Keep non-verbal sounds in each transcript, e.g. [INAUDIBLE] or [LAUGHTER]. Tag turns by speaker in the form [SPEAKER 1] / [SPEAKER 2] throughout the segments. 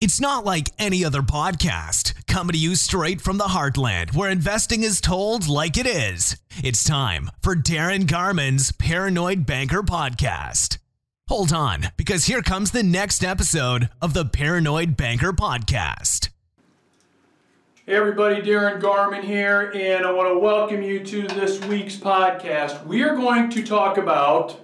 [SPEAKER 1] It's not like any other podcast, coming to you straight from the heartland where investing is told like it is. It's time for Darin Garman's Paranoid Banker Podcast. Hold on, because here comes the next episode of the Paranoid Banker Podcast.
[SPEAKER 2] Hey everybody, Darin Garman here, and I want to welcome you to this week's podcast. We are going to talk about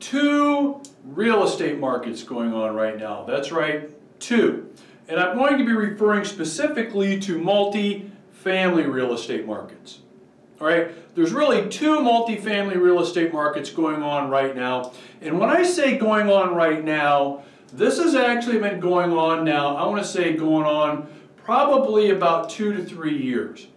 [SPEAKER 2] two real estate markets going on right now. That's right, two. And I'm going to be referring specifically to multi-family real estate markets. All right, there's really two multi-family real estate markets going on right now. And when I say going on right now, this has actually been going on now, I want to say going on probably about two to three years.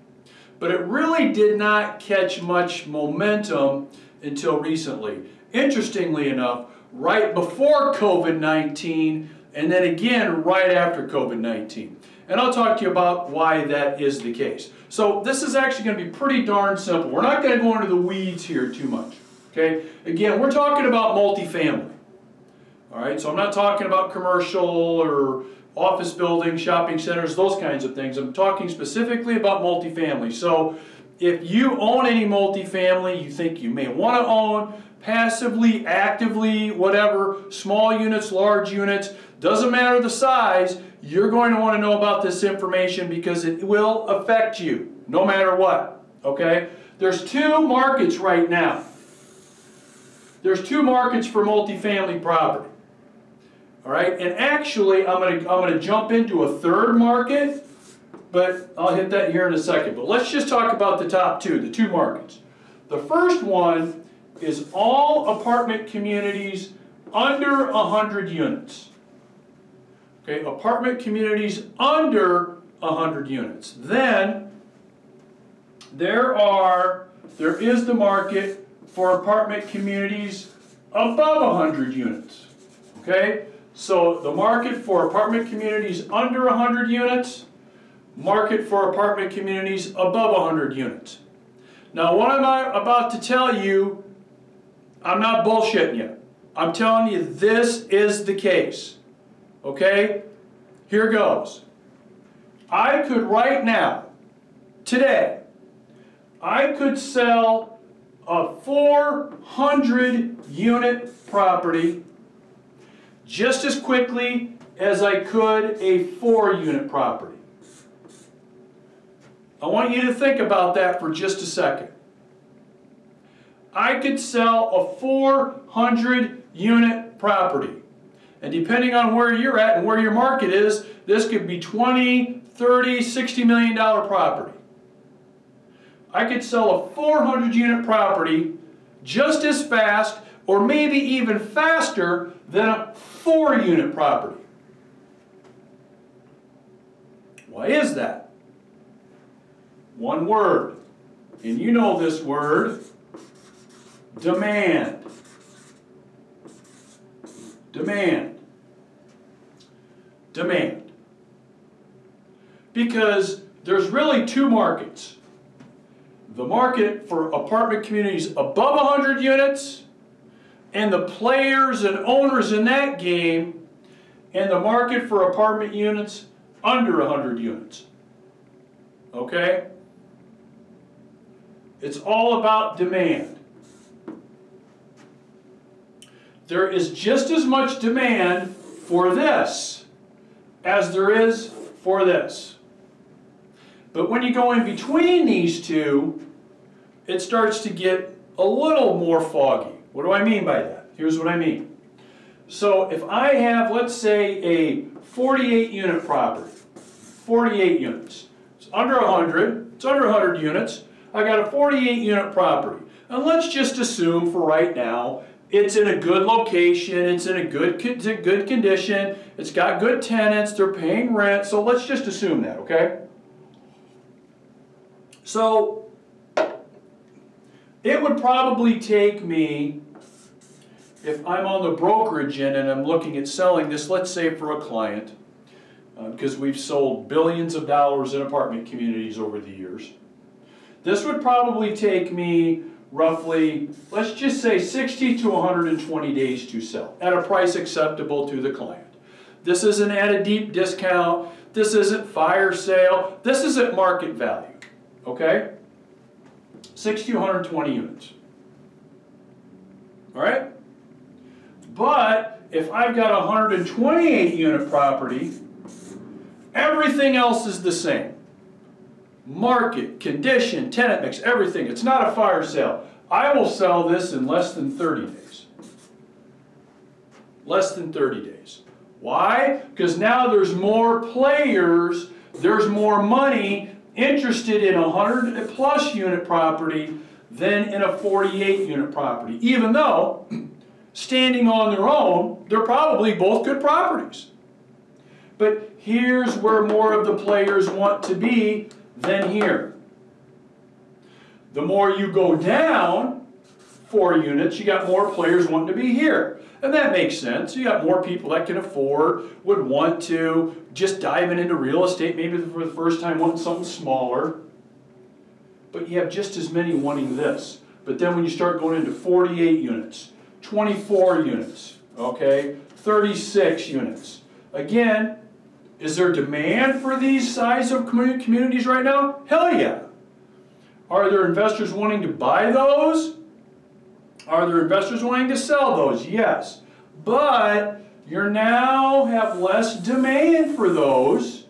[SPEAKER 2] But it really did not catch much momentum until recently. Interestingly enough, right before COVID 19, and then again right after COVID 19. And I'll talk to you about why that is the case. So, this is actually going to be pretty darn simple. We're not going to go into the weeds here too much. Okay? Again, we're talking about multifamily. All right, so I'm not talking about commercial or office buildings, shopping centers, those kinds of things. I'm talking specifically about multifamily. So, if you own any multifamily you think you may want to own, passively, actively, whatever, small units, large units, doesn't matter the size, you're going to want to know about this information because it will affect you no matter what. Okay? There's two markets right now. There's two markets for multifamily property. All right? And actually, I'm going to I'm going to jump into a third market, but I'll hit that here in a second. But let's just talk about the top two, the two markets. The first one is all apartment communities under 100 units. Okay, apartment communities under 100 units. Then there are there is the market for apartment communities above 100 units. Okay? So the market for apartment communities under 100 units, market for apartment communities above 100 units. Now what am I about to tell you, I'm not bullshitting you. I'm telling you this is the case. Okay? Here goes. I could right now, today, I could sell a 400 unit property just as quickly as I could a four unit property. I want you to think about that for just a second. I could sell a 400 unit property. And depending on where you're at and where your market is, this could be 20, 30, 60 million dollar property. I could sell a 400 unit property just as fast or maybe even faster than a four unit property. Why is that? One word, and you know this word demand. Demand. Demand. Because there's really two markets the market for apartment communities above 100 units and the players and owners in that game and the market for apartment units under 100 units. Okay? It's all about demand. There is just as much demand for this as there is for this. But when you go in between these two, it starts to get a little more foggy. What do I mean by that? Here's what I mean. So if I have, let's say, a 48 unit property, 48 units, it's under 100, it's under 100 units, I got a 48 unit property. And let's just assume for right now, it's in a good location, it's in a good, good condition, it's got good tenants, they're paying rent, so let's just assume that, okay? So, it would probably take me if I'm on the brokerage end and I'm looking at selling this, let's say for a client, uh, because we've sold billions of dollars in apartment communities over the years, this would probably take me roughly, let's just say 60 to 120 days to sell at a price acceptable to the client. This isn't at a deep discount. This isn't fire sale. This isn't market value. Okay? 6,220 units. All right? But if I've got a 128 unit property, everything else is the same. Market, condition, tenant mix, everything. It's not a fire sale. I will sell this in less than 30 days. Less than 30 days. Why? Because now there's more players, there's more money interested in a 100 plus unit property than in a 48 unit property, even though [CLEARS THROAT] standing on their own, they're probably both good properties. But here's where more of the players want to be than here. The more you go down four units, you got more players wanting to be here. And that makes sense. You got more people that can afford, would want to, just diving into real estate, maybe for the first time wanting something smaller. But you have just as many wanting this. But then when you start going into 48 units, 24 units, okay, 36 units. Again, is there demand for these size of communities right now? Hell yeah. Are there investors wanting to buy those? Are there investors wanting to sell those? Yes. But you now have less demand for those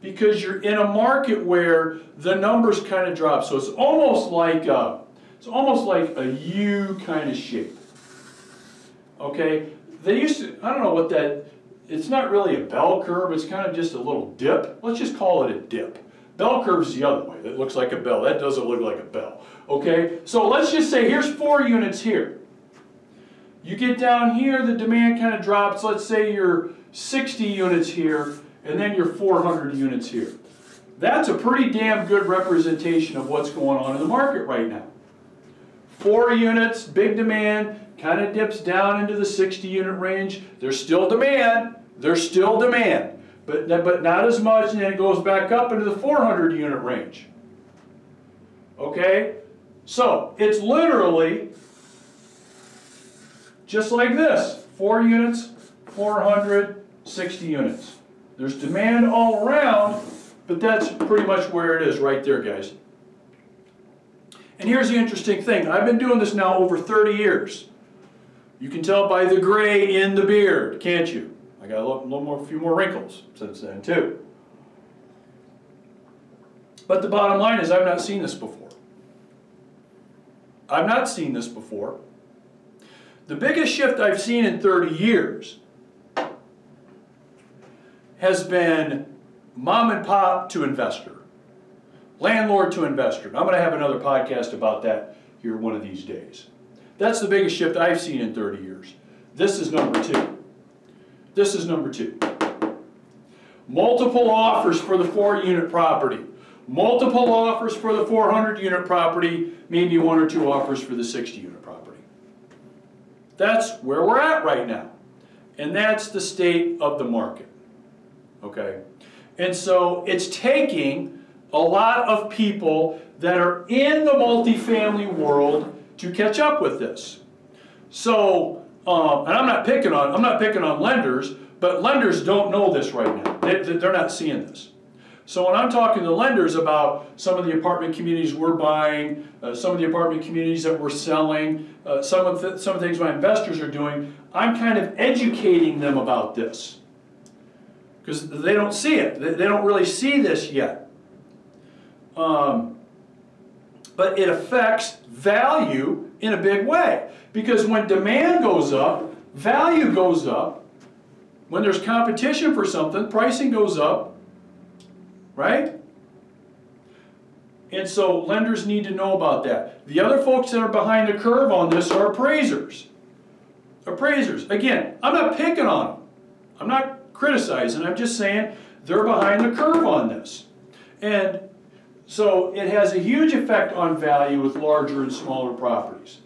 [SPEAKER 2] because you're in a market where the numbers kind of drop. So it's almost like a, it's almost like a U kind of shape. Okay, they used to, I don't know what that, it's not really a bell curve, it's kind of just a little dip. Let's just call it a dip. Bell curve's the other way, that looks like a bell. That doesn't look like a bell. Okay, so let's just say here's four units here. You get down here, the demand kind of drops. Let's say you're 60 units here, and then you're 400 units here. That's a pretty damn good representation of what's going on in the market right now. Four units, big demand, kind of dips down into the 60 unit range. There's still demand. There's still demand. But, but not as much, and then it goes back up into the 400 unit range. Okay? So, it's literally just like this. Four units, 460 units. There's demand all around, but that's pretty much where it is right there, guys. And here's the interesting thing. I've been doing this now over 30 years. You can tell by the gray in the beard, can't you? I got a little, more, a few more wrinkles since then too. But the bottom line is I've not seen this before. I've not seen this before. The biggest shift I've seen in 30 years has been mom and pop to investor, landlord to investor. I'm going to have another podcast about that here one of these days. That's the biggest shift I've seen in 30 years. This is number two. This is number two. Multiple offers for the four unit property. Multiple offers for the 400 unit property, maybe one or two offers for the 60 unit property. That's where we're at right now. And that's the state of the market. Okay? And so it's taking a lot of people that are in the multifamily world to catch up with this. So, um, and I'm not picking on I'm not picking on lenders, but lenders don't know this right now. They, they're not seeing this. So when I'm talking to lenders about some of the apartment communities we're buying, uh, some of the apartment communities that we're selling, uh, some of the, some of the things my investors are doing, I'm kind of educating them about this because they don't see it. They, they don't really see this yet. Um, but it affects value in a big way. Because when demand goes up, value goes up. When there's competition for something, pricing goes up, right? And so lenders need to know about that. The other folks that are behind the curve on this are appraisers. Appraisers. Again, I'm not picking on them. I'm not criticizing. I'm just saying they're behind the curve on this. And so it has a huge effect on value with larger and smaller properties.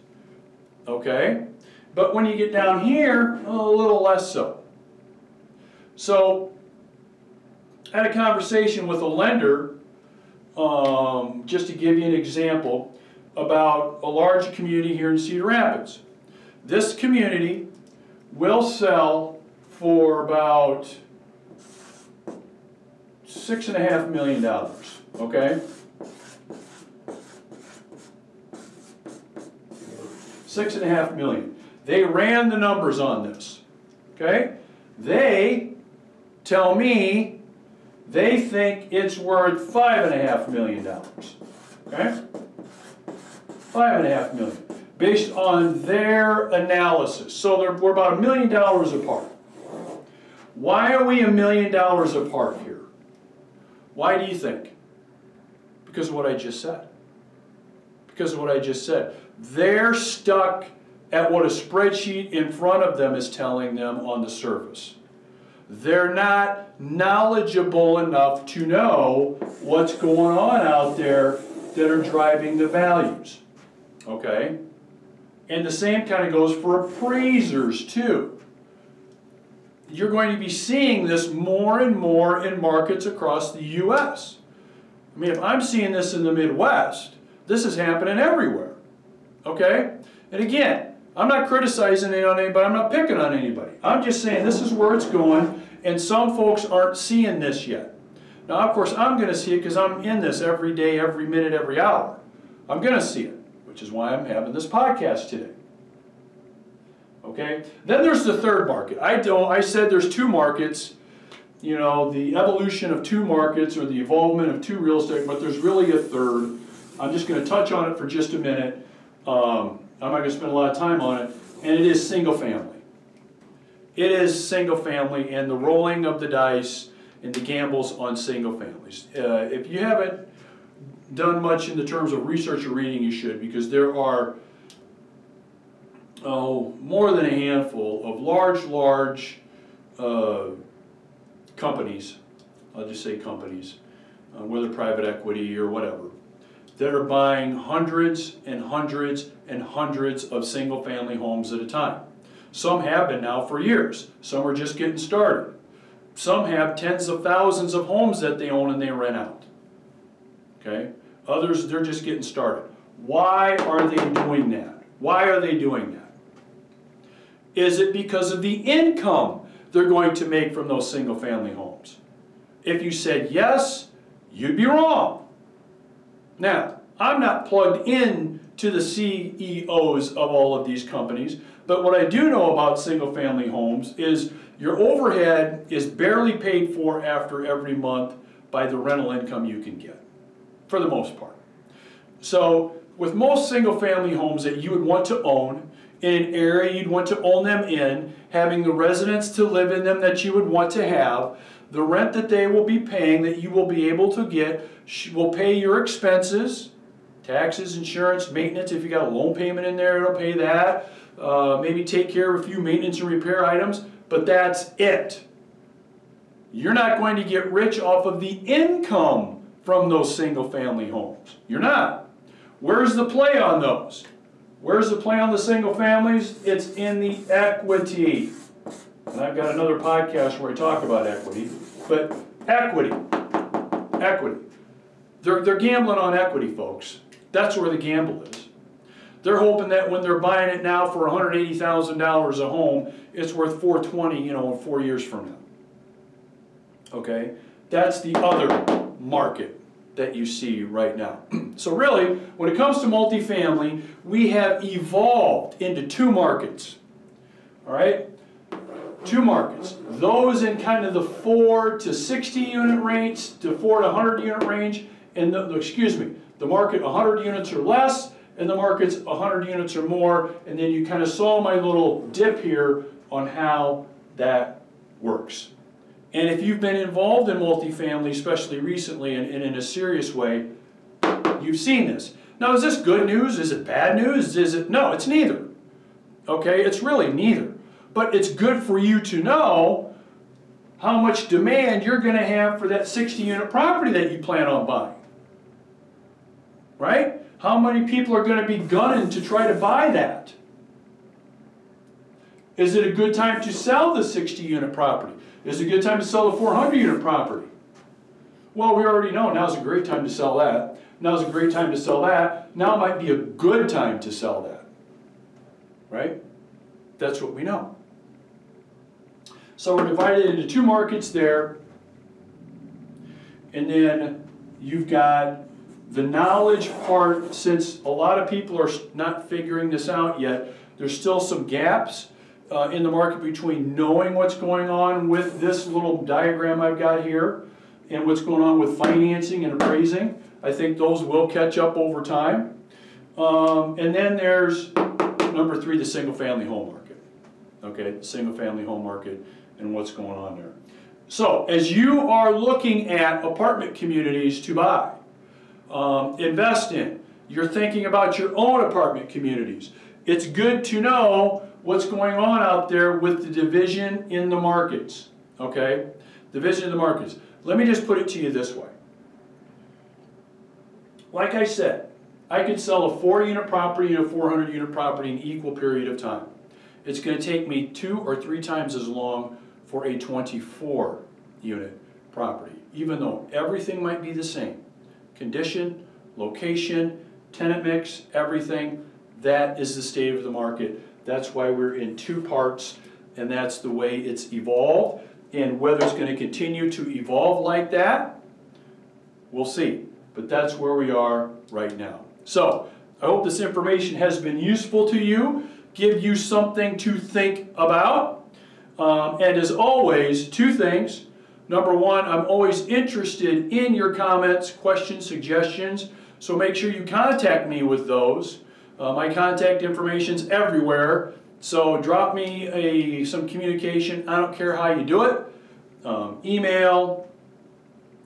[SPEAKER 2] Okay? But when you get down here, a little less so. So, I had a conversation with a lender, um, just to give you an example, about a large community here in Cedar Rapids. This community will sell for about six and a half million dollars, okay? Six and a half million. They ran the numbers on this, okay? They tell me they think it's worth five and a half million dollars, okay? Five and a half million, based on their analysis. So we're about a million dollars apart. Why are we a million dollars apart here? Why do you think? Because of what I just said. Because of what I just said. They're stuck at what a spreadsheet in front of them is telling them on the surface. They're not knowledgeable enough to know what's going on out there that are driving the values. Okay? And the same kind of goes for appraisers too. You're going to be seeing this more and more in markets across the US. I mean, if I'm seeing this in the Midwest, this is happening everywhere. Okay? And again, I'm not criticizing anybody, I'm not picking on anybody. I'm just saying this is where it's going, and some folks aren't seeing this yet. Now, of course, I'm going to see it because I'm in this every day, every minute, every hour. I'm going to see it, which is why I'm having this podcast today. Okay? Then there's the third market. I don't I said there's two markets, you know, the evolution of two markets or the evolvement of two real estate, but there's really a third. I'm just going to touch on it for just a minute. Um, I'm not going to spend a lot of time on it, and it is single family. It is single family and the rolling of the dice and the gambles on single families. Uh, if you haven't done much in the terms of research or reading, you should, because there are oh, more than a handful of large, large uh, companies, I'll just say companies, uh, whether private equity or whatever, that are buying hundreds and hundreds and hundreds of single family homes at a time. Some have been now for years, some are just getting started. Some have tens of thousands of homes that they own and they rent out. Okay? Others, they're just getting started. Why are they doing that? Why are they doing that? Is it because of the income they're going to make from those single family homes? If you said yes, you'd be wrong. Now, I'm not plugged in to the CEOs of all of these companies, but what I do know about single family homes is your overhead is barely paid for after every month by the rental income you can get, for the most part. So, with most single family homes that you would want to own, in an area you'd want to own them in, having the residents to live in them that you would want to have, the rent that they will be paying that you will be able to get will pay your expenses, taxes, insurance, maintenance. If you got a loan payment in there, it'll pay that. Uh, maybe take care of a few maintenance and repair items, but that's it. You're not going to get rich off of the income from those single family homes. You're not. Where's the play on those? Where's the play on the single families? It's in the equity. And I've got another podcast where I talk about equity. But equity. Equity. They're, they're gambling on equity, folks. That's where the gamble is. They're hoping that when they're buying it now for $180,000 a home, it's worth 420, you know, in four years from now. Okay? That's the other market that you see right now. [CLEARS THROAT] so really, when it comes to multifamily, we have evolved into two markets. All right? Two markets. Those in kind of the 4 to 60 unit range, to 4 to 100 unit range, and the, excuse me, the market 100 units or less, and the market's 100 units or more, and then you kind of saw my little dip here on how that works. And if you've been involved in multifamily, especially recently and, and in a serious way, you've seen this. Now, is this good news? Is it bad news? Is it no? It's neither. Okay, it's really neither. But it's good for you to know how much demand you're going to have for that 60 unit property that you plan on buying. Right? How many people are going to be gunning to try to buy that? Is it a good time to sell the 60 unit property? Is it a good time to sell the 400 unit property? Well, we already know now's a great time to sell that. Now's a great time to sell that. Now might be a good time to sell that. Right? That's what we know. So we're divided into two markets there. And then you've got the knowledge part, since a lot of people are not figuring this out yet, there's still some gaps uh, in the market between knowing what's going on with this little diagram I've got here and what's going on with financing and appraising. I think those will catch up over time. Um, and then there's number three, the single family home market. Okay, single family home market and what's going on there. So, as you are looking at apartment communities to buy, um, invest in, you're thinking about your own apartment communities. It's good to know what's going on out there with the division in the markets. Okay? Division in the markets. Let me just put it to you this way. Like I said, I could sell a 4 unit property and a 400 unit property in equal period of time. It's going to take me two or three times as long for a 24 unit property, even though everything might be the same. Condition, location, tenant mix, everything, that is the state of the market. That's why we're in two parts, and that's the way it's evolved. And whether it's going to continue to evolve like that, we'll see. But that's where we are right now. So, I hope this information has been useful to you, give you something to think about. Um, and as always, two things. Number one, I'm always interested in your comments, questions, suggestions. So make sure you contact me with those. Uh, my contact information's everywhere. So drop me a some communication. I don't care how you do it. Um, email,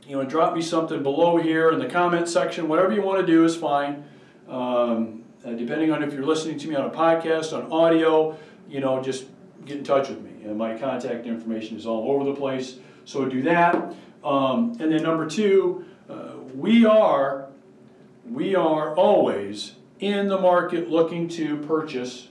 [SPEAKER 2] you know, drop me something below here in the comment section. Whatever you want to do is fine. Um, uh, depending on if you're listening to me on a podcast, on audio, you know, just get in touch with me. And my contact information is all over the place. So do that. Um, and then number two, uh, we are we are always in the market looking to purchase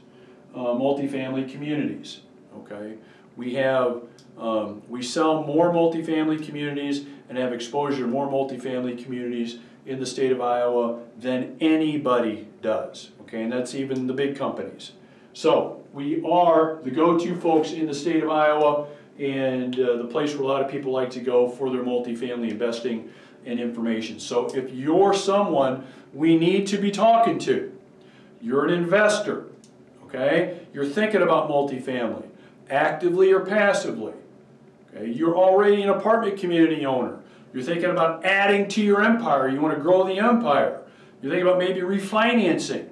[SPEAKER 2] uh, multifamily communities. Okay, we have um, we sell more multifamily communities and have exposure to more multifamily communities in the state of Iowa than anybody does. Okay, and that's even the big companies. So we are the go-to folks in the state of Iowa and uh, the place where a lot of people like to go for their multifamily investing and information. So if you're someone we need to be talking to, you're an investor, okay? You're thinking about multifamily, actively or passively. Okay? You're already an apartment community owner. You're thinking about adding to your empire. You want to grow the empire. You're thinking about maybe refinancing,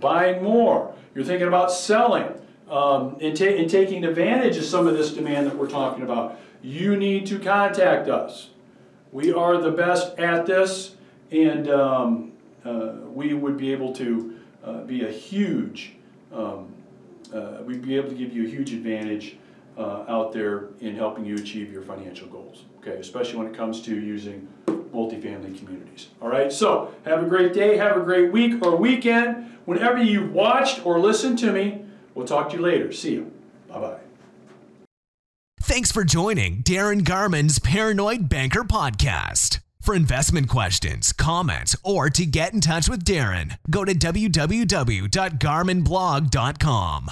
[SPEAKER 2] buying more. You're thinking about selling um, and, ta and taking advantage of some of this demand that we're talking about. You need to contact us. We are the best at this, and um, uh, we would be able to uh, be a huge, um, uh, we'd be able to give you a huge advantage uh, out there in helping you achieve your financial goals, okay, especially when it comes to using multifamily communities. All right, so have a great day, have a great week or weekend. Whenever you watched or listened to me, we'll talk to you later. See you. Bye bye.
[SPEAKER 1] Thanks for joining Darin Garman's Paranoid Banker Podcast. For investment questions, comments, or to get in touch with Darin, go to www.garmanblog.com.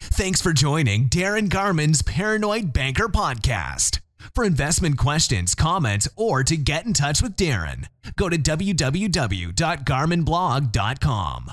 [SPEAKER 1] Thanks for joining Darin Garman's Paranoid Banker Podcast. For investment questions, comments, or to get in touch with Darin, go to www.garmanblog.com.